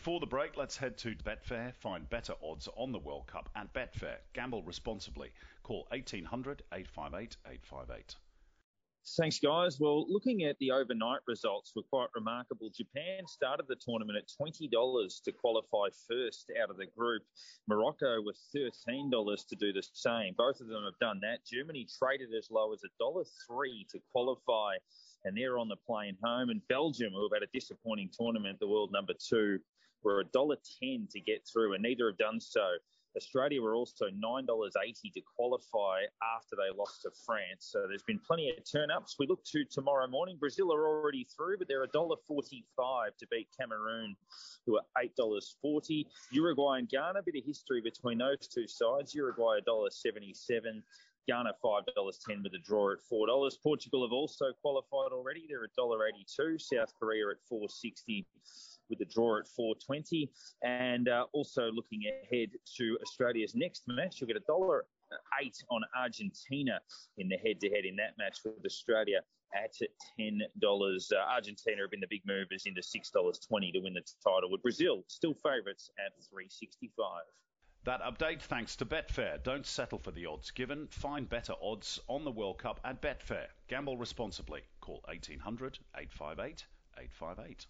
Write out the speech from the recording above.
Before the break, let's head to Betfair. Find better odds on the World Cup at Betfair. Gamble responsibly. Call 1800 858 858. Thanks, guys. Well, looking at the overnight results were quite remarkable. Japan started the tournament at $20 to qualify first out of the group. Morocco was $13 to do the same. Both of them have done that. Germany traded as low as $1.03 to qualify, and they're on the plane home. And Belgium, who have had a disappointing tournament, the world number two, were $1.10 to get through, and neither have done so. Australia were also $9.80 to qualify after they lost to France. So there's been plenty of turn ups. We look to tomorrow morning. Brazil are already through, but they're $1.45 to beat Cameroon, who are $8.40. Uruguay and Ghana, a bit of history between those two sides. Uruguay $1.77. Ghana $5.10 with a draw at $4. Portugal have also qualified already. They're $1.82. South Korea at 4.60 with a draw at 4.20. And uh, also looking ahead to Australia's next match, you'll get a dollar eight on Argentina in the head-to-head in that match with Australia at ten dollars. Uh, Argentina have been the big movers into six dollars twenty to win the title. With Brazil still favourites at three sixty-five. That update thanks to Betfair. Don't settle for the odds given. Find better odds on the World Cup at Betfair. Gamble responsibly. Call 1800 858 858.